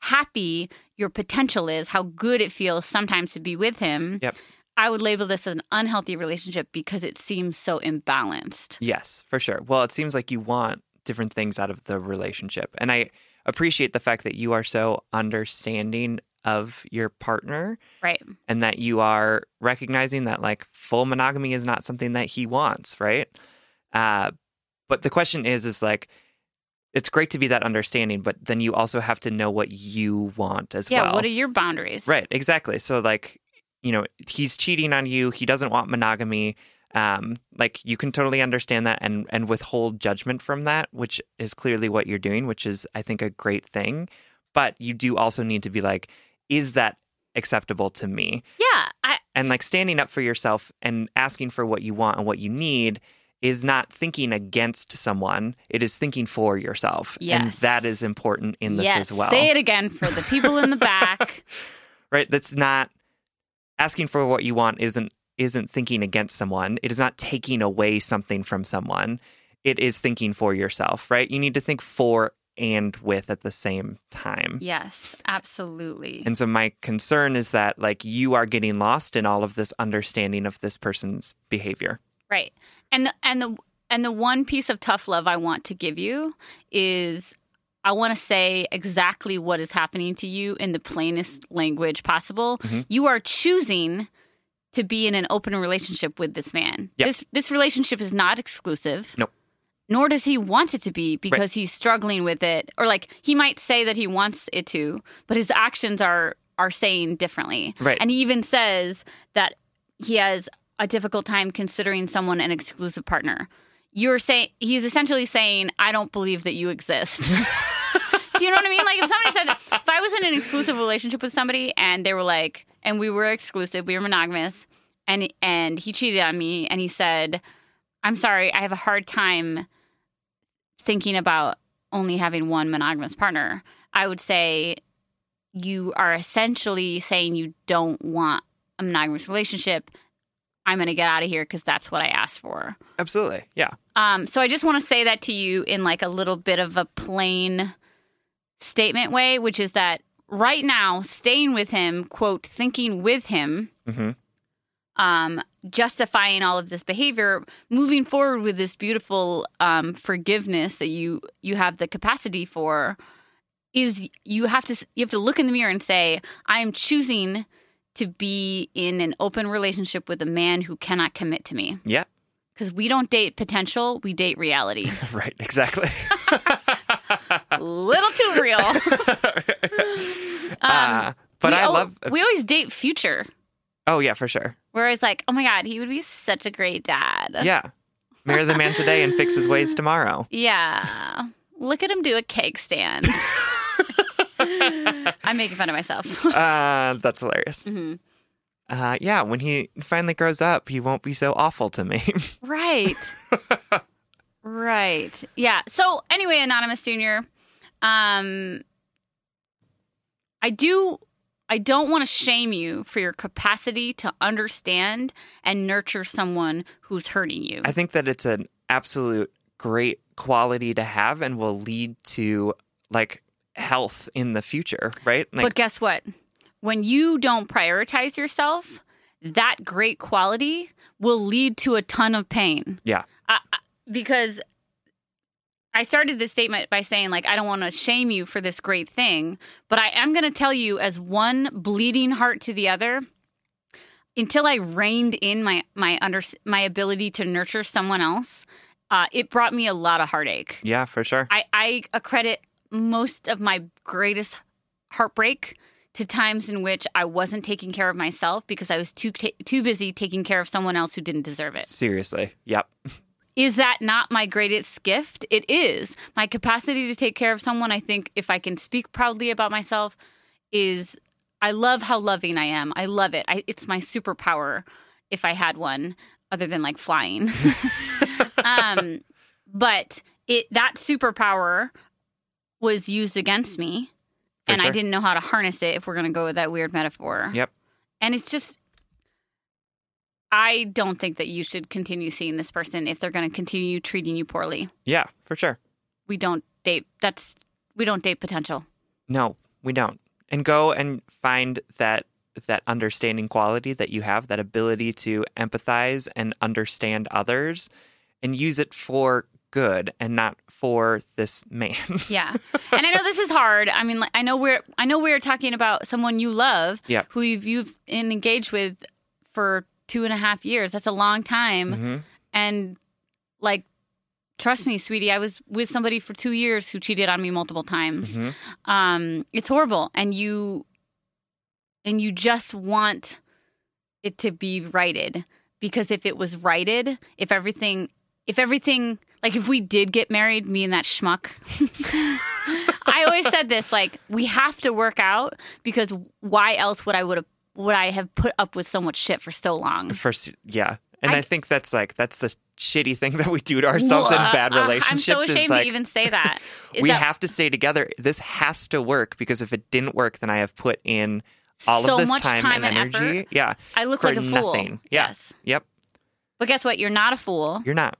happy your potential is, how good it feels sometimes to be with him. Yep. I would label this as an unhealthy relationship because it seems so imbalanced. Yes, for sure. Well, it seems like you want different things out of the relationship. And I appreciate the fact that you are so understanding of your partner Right. and that you are recognizing that like full monogamy is not something that he wants, right? Uh, but the question is, is like, it's great to be that understanding, but then you also have to know what you want as Yeah. well. Yeah, what are your boundaries? Right, exactly. So like, you know, he's cheating on you. He doesn't want monogamy. Um, like you can totally understand that and and withhold judgment from that, which is clearly what you're doing, which is I think a great thing. But you do also need to be like, is that acceptable to me? Yeah. I And like standing up for yourself and asking for what you want and what you need is not thinking against someone. It is thinking for yourself. And that is important in this yes. as well Say it again for the people in the back. right that's not asking for what you want isn't isn't thinking against someone it is not taking away something from someone it is thinking for yourself right you need to think for and with at the same time yes. Absolutely. and so my concern is that like you are getting lost in all of this understanding of this person's behavior Right. And the, and the and the one piece of tough love I want to give you is I want to say exactly what is happening to you in the plainest language possible. Mhm. You are choosing to be in an open relationship with this man. Yep. This this relationship is not exclusive. Nope. Nor does he want it to be because he's struggling with it or like he might say that he wants it to, but his actions are are saying differently. Right. And he even says that he has a difficult time considering someone an exclusive partner. You're saying he's essentially saying, "I don't believe that you exist." Do you know what I mean? Like if somebody said, if I was in an exclusive relationship with somebody and they were like, and we were exclusive, we were monogamous, and and he cheated on me, and he said, "I'm sorry, I have a hard time thinking about only having one monogamous partner." I would say you are essentially saying you don't want a monogamous relationship. I'm going to get out of here because that's what I asked for. absolutely yeah Um, so I just want to say that to you in like a little bit of a plain statement way, which is that right now, staying with him, quote, thinking with him, hmm um, justifying all of this behavior, moving forward with this beautiful um, forgiveness that you you have the capacity for, is you have to you have to look in the mirror and say, I am choosing to be in an open relationship with a man who cannot commit to me Yeah. because we don't date potential, we date reality. Right. Exactly. Little too real. uh, but I love. We always date future. Oh yeah, for sure. Where it's like, oh my god, he would be such a great dad. Yeah. Marry the man today and fix his ways tomorrow. Yeah. Look at him do a cake stand. I'm making fun of myself. Uh, that's hilarious. hmm Uh, yeah, when he finally grows up, he won't be so awful to me. Right. right. Yeah. So anyway, Anonymous Junior, um I do I don't want to shame you for your capacity to understand and nurture someone who's hurting you. I think that it's an absolute great quality to have and will lead to like health in the future, right? Like but guess what? When you don't prioritize yourself, that great quality will lead to a ton of pain. yeah. I, I- because I started this statement by saying, like, I don't want to shame you for this great thing, but I am going to tell you, as one bleeding heart to the other, until I reined in my my under my ability to nurture someone else, uh, it brought me a lot of heartache. Yeah, for sure. I, I accredit most of my greatest heartbreak to times in which I wasn't taking care of myself because I was too ta- too busy taking care of someone else who didn't deserve it. Seriously. Yep. Is that not my greatest gift? It is. My capacity to take care of someone, I think, if I can speak proudly about myself, is I love how loving I am. I love it. I, it's my superpower if I had one, other than like flying. um, but it that superpower was used against me, For and I didn't know how to harness it. If we're going to go with that weird metaphor, Yep. and it's just I don't think that you should continue seeing this person if they're going to continue treating you poorly. Yeah, for sure. We don't date. That's we don't date potential. No, we don't. And go and find that that understanding quality that you have, that ability to empathize and understand others and use it for good and not for this man. Yeah, and I know this is hard. I mean, I know we're I know we're talking about someone you love, Yeah. who you've you've engaged with for two and a half years. That's a long time, Mhm. and like. Trust me, sweetie. I was with somebody for two years who cheated on me multiple times. Mhm. um it's horrible and you and you just want it to be righted because if it was righted if everything if everything like if we did get married me and that schmuck i always said this like we have to work out because why else would i would have would i have put up with so much shit for so long First, yeah. And I, I- think that's like that's the shitty thing that we do to ourselves in Well, bad uh, relationships. i'm so is ashamed like, to even say that we that have to stay together. This has to work because if it didn't work, then I have put in all so of this much time, time and and energy. effort. Yeah. i look like a fool nothing. Yeah. yes Yep. but guess what you're not a fool You're not.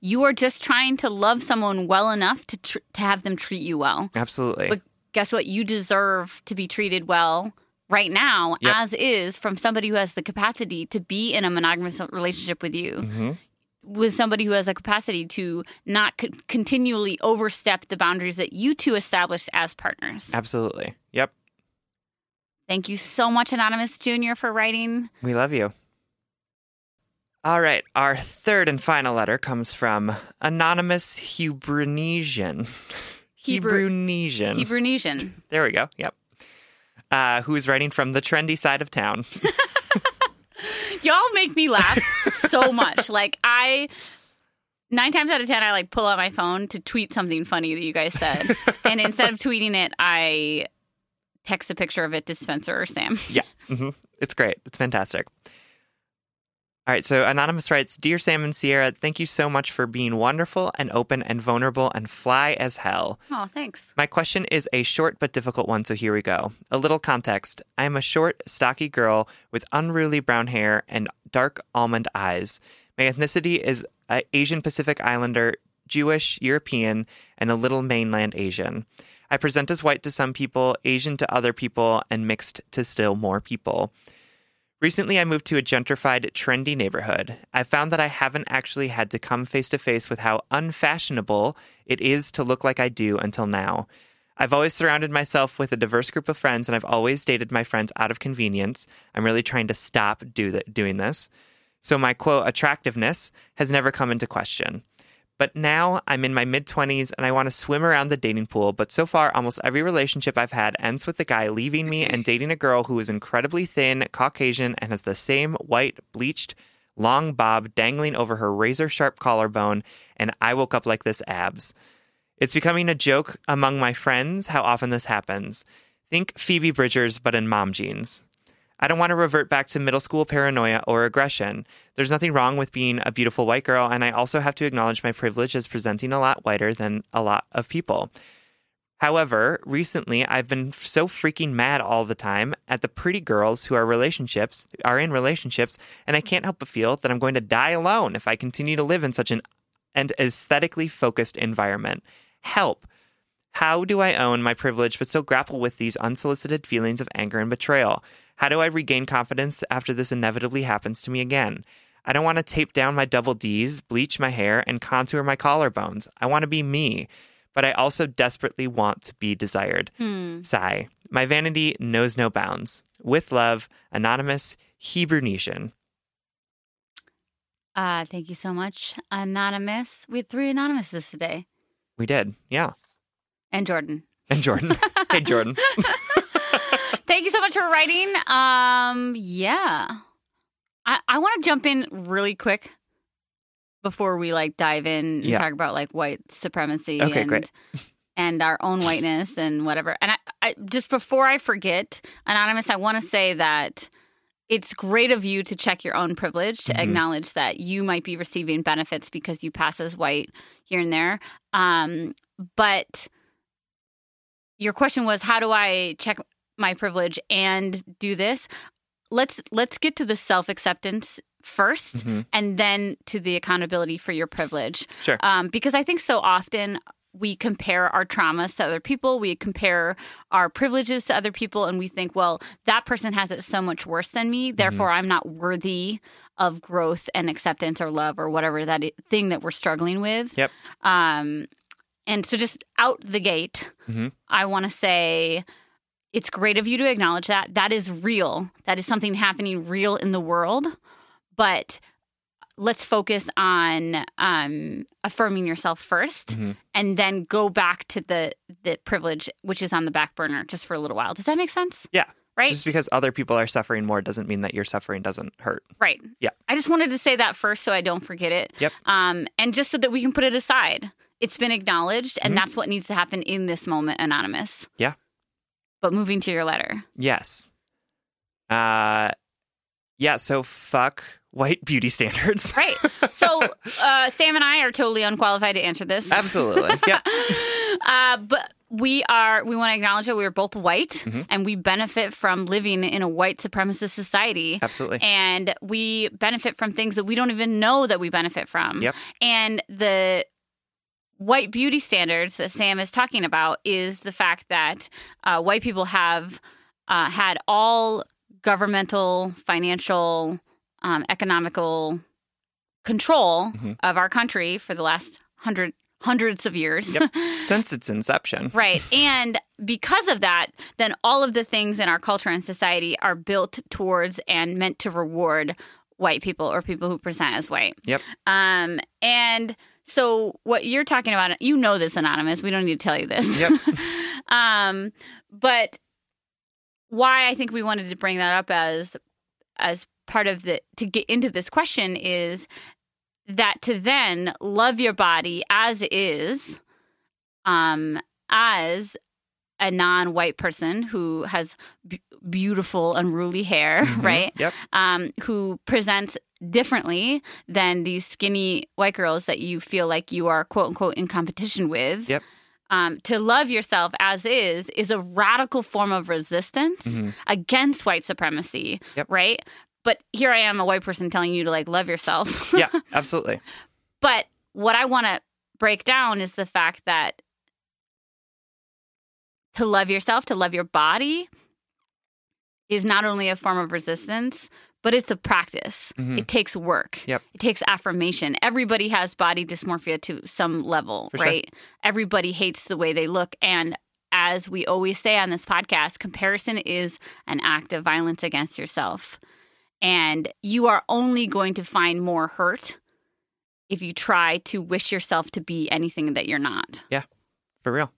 You are just trying to love someone well enough to tr- to have them treat you well. Absolutely. But guess what? You deserve to be treated well right now, Yep. as is, from somebody who has the capacity to be in a monogamous relationship with you, hmm with somebody who has a capacity to not co- continually overstep the boundaries that you two established as partners. Absolutely. Yep. Thank you so much, Anonymous Junior, for writing. We love you. All right. Our third and final letter comes from Anonymous Hebrunesian. Hebrew- Hebrunesian. Hebrewnesian. There we go. Yep. Uh, who's writing from the trendy side of town? Y'all make me laugh so much. Like I nine times out of ten I like pull out my phone to tweet something funny that you guys said. and instead of tweeting it, I text a picture of it to Spencer or Sam. yeah. hmm It's great. It's fantastic. All right. So Anonymous writes Dear Sam and Sierra, thank you so much for being wonderful and open and vulnerable and fly as hell. Oh, thanks. My question is a short but difficult one, so here we go. A little context. I am a short, stocky girl with unruly brown hair and dark almond eyes. My ethnicity is Asian Pacific Islander, Jewish, European, and a little mainland Asian. I present as white to some people, Asian to other people, and mixed to still more people. Recently, I moved to a gentrified, trendy neighborhood. I found that I haven't actually had to come face to face with how unfashionable it is to look like I do until now. I've always surrounded myself with a diverse group of friends, and I've always dated my friends out of convenience. I'm really trying to stop do th- doing this. So my quote attractiveness has never come into question. But now I'm in my mid 20s and I want to swim around the dating pool. But so far, almost every relationship I've had ends with the guy leaving me and dating a girl who is incredibly thin, Caucasian, and has the same white, bleached, long bob dangling over her razor sharp collarbone. And I woke up like this abs. It's becoming a joke among my friends how often this happens. Think Phoebe Bridgers, but in mom jeans. I don't want to revert back to middle school paranoia or aggression. There's nothing wrong with being a beautiful white girl, and I also have to acknowledge my privilege as presenting a lot whiter than a lot of people. However, recently I've been so freaking mad all the time at the pretty girls who are relationships are in relationships, and I can't help but feel that I'm going to die alone if I continue to live in such an and aesthetically focused environment. Help. How do I own my privilege but still grapple with these unsolicited feelings of anger and betrayal? How do I regain confidence after this inevitably happens to me again? I don't want to tape down my double D's, bleach my hair, and contour my collarbones. I want to be me, but I also desperately want to be desired. Sigh. My vanity knows no bounds. With love, Anonymous Hebrew Nation. Uh, thank you so much, Anonymous. We had three Anonymouses today. We did, yeah. And Jordan. And Jordan. hey, Jordan. Thank you so much for writing. Um, yeah. I, I want to jump in really quick before we like dive in and Yeah. talk about like white supremacy Okay, and great. and our own whiteness and whatever. And I, I just before I forget, Anonymous, I want to say that it's great of you to check your own privilege to Mhm. acknowledge that you might be receiving benefits because you pass as white here and there. Um, but your question was how do I check my privilege and do this? Let's let's get to the self-acceptance 1st Mhm. and then to the accountability for your privilege. Sure. Um, because I think so often we compare our traumas to other people, we compare our privileges to other people, and we think, well, that person has it so much worse than me, therefore I'm not worthy of growth and acceptance or love or whatever that thing that we're struggling with. Yep. Um, and so just out the gate, Mhm. I want to say it's great of you to acknowledge that. That is real. That is something happening real in the world. But let's focus on um, affirming yourself 1st Mhm. and then go back to the the privilege which is on the back burner just for a little while. Does that make sense? Yeah. Right? Just because other people are suffering more doesn't mean that your suffering doesn't hurt. Right. Yeah. I just wanted to say that first so I don't forget it. Yep. Um, and just so that we can put it aside. It's been acknowledged, and Mhm. that's what needs to happen in this moment, Anonymous. Yeah. But moving to your letter. Yes. Uh yeah, so fuck white beauty standards. Right. So uh, Sam and I are totally unqualified to answer this. Absolutely. Yeah. uh, but we are. We want to acknowledge that we are both white, Mhm. and we benefit from living in a white supremacist society. Absolutely. And we benefit from things that we don't even know that we benefit from. Yep. And the white beauty standards that Sam is talking about is the fact that uh, white people have uh, had all governmental, financial, um, economical control Mhm. of our country for the last hundred hundreds of years. Yep. Since its inception. Right. And because of that, then all of the things in our culture and society are built towards and meant to reward white people or people who present as white. Yep. Um, and so what you're talking about, you know this, Anonymous. We don't need to tell you this. Yep. um, but why I think we wanted to bring that up as as part of the to get into this question is that to then love your body as is um as a non-white person who has b- beautiful unruly hair Mhm. right Yep. um who presents differently than these skinny white girls that you feel like you are quote unquote in competition with Yep. um, to love yourself as is is a radical form of resistance Mhm. against white supremacy Yep. right but here i am a white person telling you to like love yourself Yeah, absolutely. but what I want to break down is the fact that to love yourself, to love your body, is not only a form of resistance, but it's a practice. Mhm. It takes work. Yep. It takes affirmation. Everybody has body dysmorphia to some level, For sure. right? Everybody hates the way they look. And as we always say on this podcast, comparison is an act of violence against yourself. And you are only going to find more hurt if you try to wish yourself to be anything that you're not. Yeah, for real.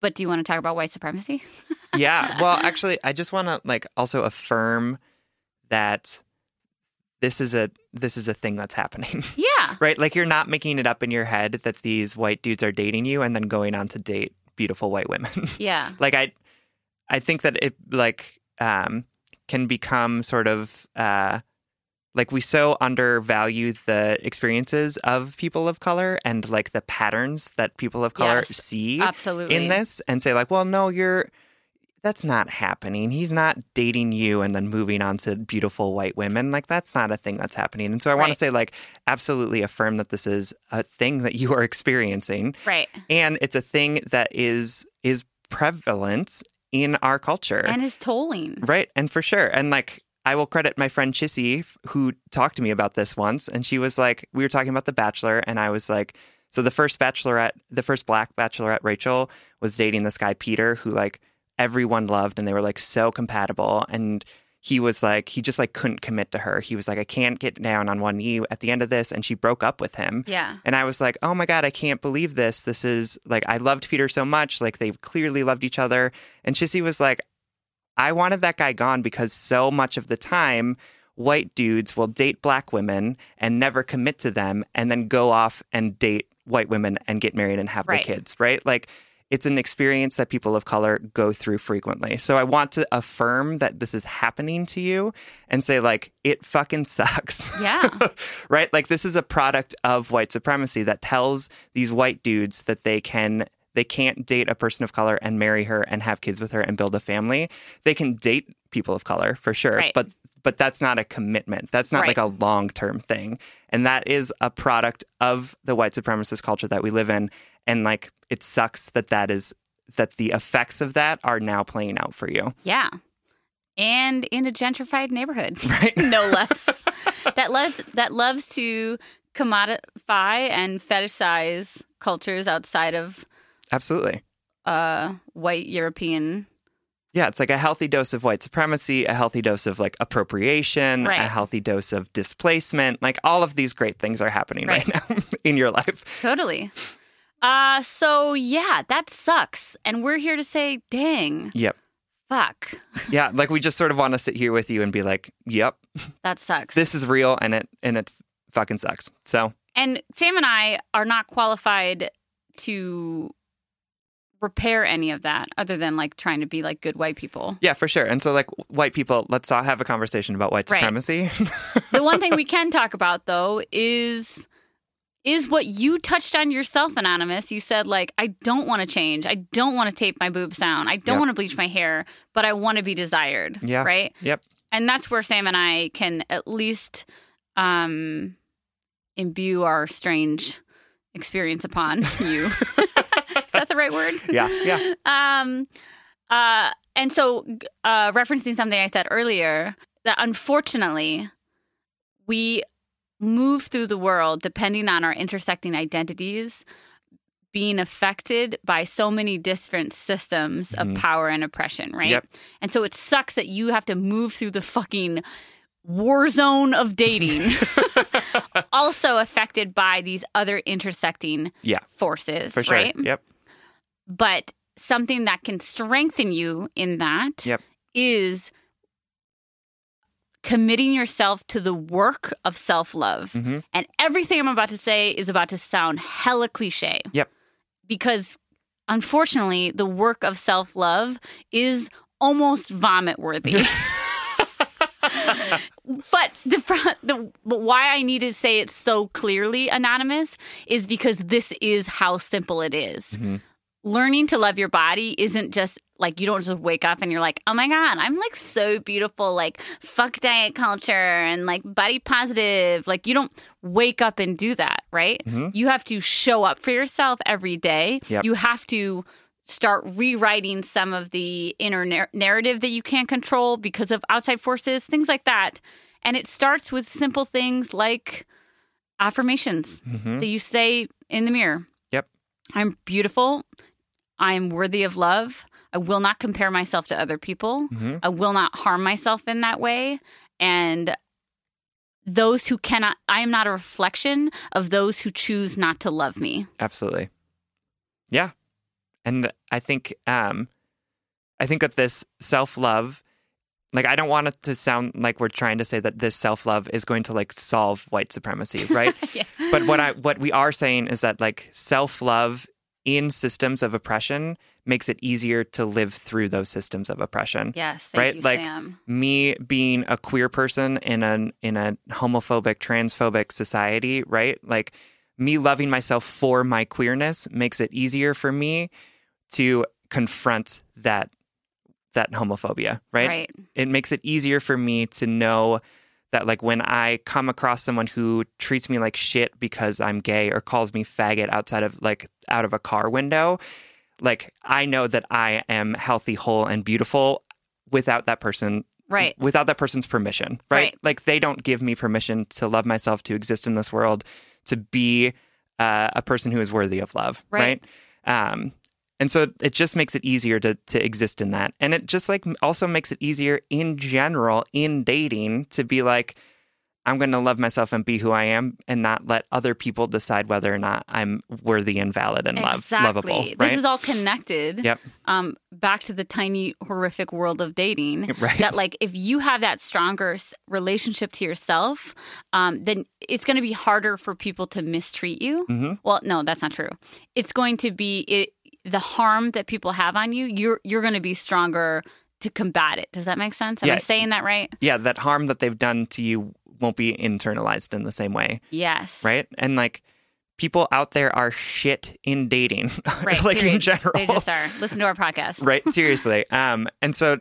But do you want to talk about white supremacy? yeah. Well, actually, I just want to like also affirm that this is a this is a thing that's happening. Yeah. right? Like you're not making it up in your head that these white dudes are dating you and then going on to date beautiful white women. Yeah. like I I think that it like um can become sort of uh like we so undervalue the experiences of people of color and like the patterns that people of color Yes, see Absolutely. in this and say like well no you're that's not happening. He's not dating you and then moving on to beautiful white women. Like that's not a thing that's happening. And so i want to say like absolutely affirm that this is a thing that you are experiencing. Right. and it's a thing that is is prevalent in our culture And is tolling. Right. And for sure. And like, I will credit my friend Chissy, who talked to me about this once. And she was like, we were talking about The Bachelor. And I was like, so the first bachelorette, the first black bachelorette, Rachel, was dating this guy, Peter, who like everyone loved and they were like so compatible. And he was like, he just like couldn't commit to her. He was like, I can't get down on one knee at the end of this. And she broke up with him. Yeah. And I was like, oh my God, I can't believe this. This is like, I loved Peter so much. Like, they clearly loved each other. And Chissy was like, I wanted that guy gone because so much of the time, white dudes will date black women and never commit to them and then go off and date white women and get married and have Right. the kids, right? Like, it's an experience that people of color go through frequently. So I want to affirm that this is happening to you and say, like, it fucking sucks. Yeah. right? Like this is a product of white supremacy that tells these white dudes that they can they can't date a person of color and marry her and have kids with her and build a family. They can date people of color for sure, Right. but but that's not a commitment. That's not Right. like a long-term thing. And that is a product of the white supremacist culture that we live in and like it sucks that that is that the effects of that are now playing out for you. Yeah. And in a gentrified neighborhood. Right? no less. that loves that loves to commodify and fetishize cultures outside of Absolutely. uh white European Yeah, it's like a healthy dose of white supremacy, a healthy dose of like appropriation, Right. a healthy dose of displacement. Like all of these great things are happening right, now in your life. totally. Uh so yeah, that sucks. And we're here to say, dang, Yep. fuck. Yeah, like we just sort of want to sit here with you and be like, "Yep, That sucks. this is real and it and it fucking sucks." So, And Sam and I are not qualified to repair any of that other than like trying to be like good white people. yeah, for sure. And so like white people, let's have a conversation about white Right. supremacy. The one thing we can talk about though is is what you touched on yourself anonymous. You said like I don't want to change. I don't want to tape my boobs down. I don't Yep. want to bleach my hair, but I want to be desired. Yeah. Right? yep. And that's where Sam and I can at least um imbue our strange experience upon you. Is that the right word? Yeah. Yeah. Um, uh, and so, uh, referencing something I said earlier, that unfortunately, we move through the world depending on our intersecting identities being affected by so many different systems of mm-hmm. power and oppression, right? Yep. And so it sucks that you have to move through the fucking war zone of dating, also affected by these other intersecting Yeah. forces, For sure. right? Yep. but something that can strengthen you in that is Yep. Committing yourself to the work of self-love. hmm And everything I'm about to say is about to sound hella cliche. Yep. Because unfortunately, the work of self-love is almost vomit worthy. but the, the but why I need to say it so clearly anonymous is because this is how simple it is. Mhm. Learning to love your body isn't just like you don't just wake up and you're like, oh my God, I'm like so beautiful. Like, fuck diet culture and like body positive. Like, you don't wake up and do that, right? Mhm. You have to show up for yourself every day. Yep. You have to start rewriting some of the inner nar- narrative that you can't control because of outside forces, things like that. And it starts with simple things like affirmations hmm that you say in the mirror. Yep. I'm beautiful. I'm worthy of love. I will not compare myself to other people. hmm I will not harm myself in that way. And those who cannot, I am not a reflection of those who choose not to love me. Absolutely. Yeah. And I think um I think that this self-love like I don't want it to sound like we're trying to say that this self-love is going to like solve white supremacy, right? Yeah. but what I what we are saying is that like self-love in systems of oppression makes it easier to live through those systems of oppression. Yes, thank Right, you, like- Sam. me being a queer person in an in a homophobic transphobic society right like me loving myself for my queerness makes it easier for me to confront that that homophobia right, Right. it makes it easier for me to know that like when i come across someone who treats me like shit because i'm gay or calls me faggot outside of like out of a car window like i know that i am healthy whole and beautiful without that person Right. without that person's permission right? Right. like they don't give me permission to love myself to exist in this world to be uh, a person who is worthy of love Right. right, um and so it just makes it easier to to exist in that and it just like also makes it easier in general in dating to be like i'm going to love myself and be who i am and not let other people decide whether or not i'm worthy and valid and love exactly. lovable This is all connected. Yep. Um, back to the tiny horrific world of dating. Right. That like if you have that stronger relationship to yourself, um, then it's going to be harder for people to mistreat you. Mhm. Well, no, that's not true. It's going to be it the harm that people have on you. You're you're going to be stronger to combat it. Does that make sense? Am I saying that right? yeah that harm that they've done to you won't be internalized in the same way Yes. right? And like people out there are shit in dating, Right. like in general, They just are. Listen to our podcast. right? Seriously. Um, and so,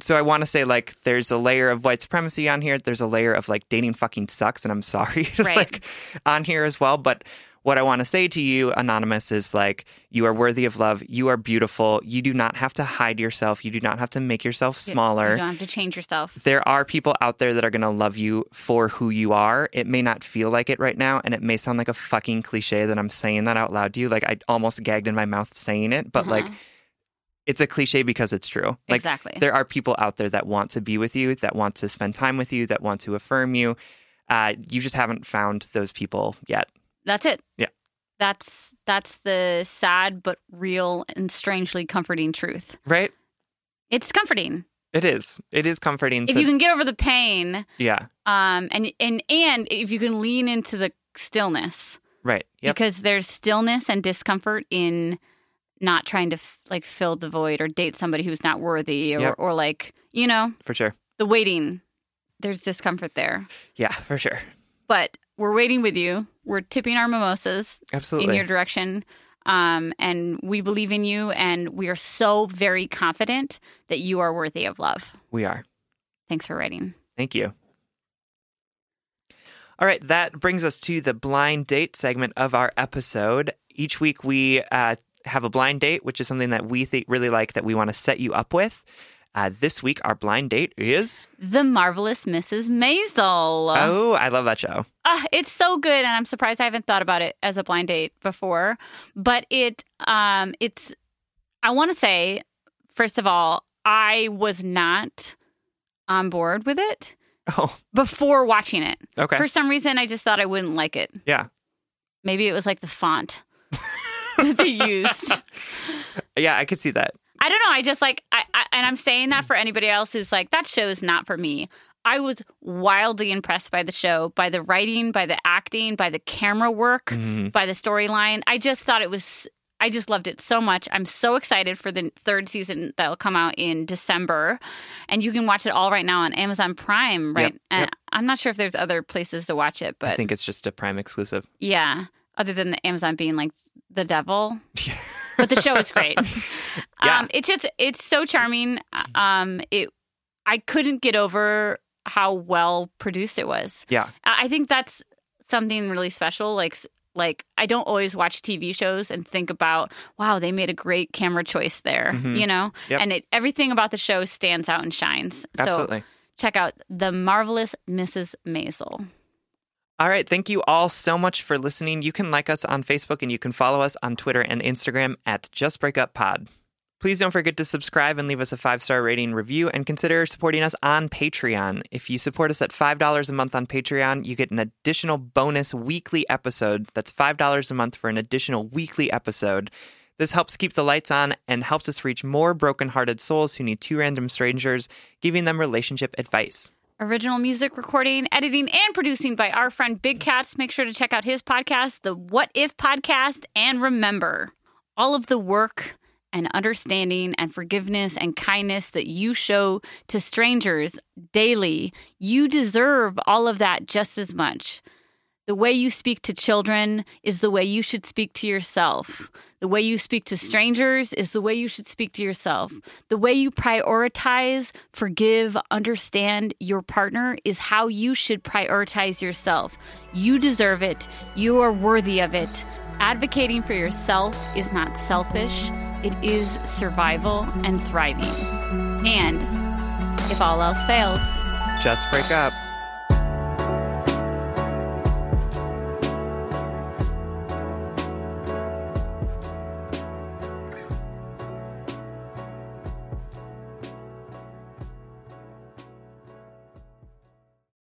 so I want to say like there's a layer of white supremacy on here. There's a layer of like dating fucking sucks, and I'm sorry, Right. like on here as well. But what I want to say to you, anonymous, is like you are worthy of love. You are beautiful. You do not have to hide yourself. You do not have to make yourself smaller You don't have to change yourself. there are people out there that are going to love you for who you are. It may not feel like it right now, and it may sound like a fucking cliche that I'm saying that out loud to you. Like I almost gagged in my mouth saying it, but like Uh-huh. it's a cliche because it's true. Like exactly. there are people out there that want to be with you, that want to spend time with you, that want to affirm you. Uh, you just haven't found those people yet. That's it. Yeah. That's that's the sad but real and strangely comforting truth. Right? It's comforting. It is. It is comforting If to you can get over the pain, Yeah. um, and and and if you can lean into the stillness, Right. Yep. because there's stillness and discomfort in not trying to f- like fill the void or date somebody who's not worthy or Yep. or like you know For sure. the waiting. There's discomfort there, Yeah, for sure. But we're waiting with you. We're tipping our mimosas Absolutely. in your direction. Um, and we believe in you, and we are so very confident that you are worthy of love. we are. Thanks for writing. Thank you. All right, that brings us to the blind date segment of our episode. Each week we uh, have a blind date, which is something that we think really like that we want to set you up with. Uh, this week, our blind date is. The marvelous Mrs. Maisel. Oh, I love that show. Ah, it's so good, and I'm surprised I haven't thought about it as a blind date before. But it, um, it's. I want to say, first of all, I was not on board with it Oh, before watching it. okay. For some reason, I just thought I wouldn't like it. yeah. Maybe it was like the font that they used. Yeah, I could see that. I don't know. I just like, I, I, and I'm saying that for anybody else who's like, that show is not for me. I was wildly impressed by the show, by the writing, by the acting, by the camera work, Mhm. by the storyline. I just thought it was, I just loved it so much. I'm so excited for the third season that will come out in December. And you can watch it all right now on Amazon Prime, right? Yep, and yep. I'm not sure if there's other places to watch it, but I think it's just a Prime exclusive. yeah, other than the Amazon being like the devil. but the show is great. Yeah. um, it's just it's so charming. Um, it I couldn't get over how well produced it was. Yeah. I think that's something really special. Like like I don't always watch TV shows and think about wow they made a great camera choice there. Mhm. You know, Yep. and it, everything about the show stands out and shines. So Absolutely. check out the marvelous Mrs. Maisel. All right. Thank you all so much for listening. You can like us on Facebook and you can follow us on Twitter and Instagram at Just Break Up Pod. Please don't forget to subscribe and leave us a five star rating review and consider supporting us on Patreon. If you support us at $5 a month on Patreon, you get an additional bonus weekly episode. That's $5 a month for an additional weekly episode. This helps keep the lights on and helps us reach more brokenhearted souls who need two random strangers, giving them relationship advice. Original music recording, editing, and producing by our friend Big Cats. Make sure to check out his podcast, the What If Podcast. And remember, all of the work and understanding and forgiveness and kindness that you show to strangers daily, you deserve all of that just as much. The way you speak to children is the way you should speak to yourself. The way you speak to strangers is the way you should speak to yourself. The way you prioritize, forgive, understand your partner is how you should prioritize yourself. You deserve it. You are worthy of it. Advocating for yourself is not selfish, it is survival and thriving. And if all else fails, Just break up.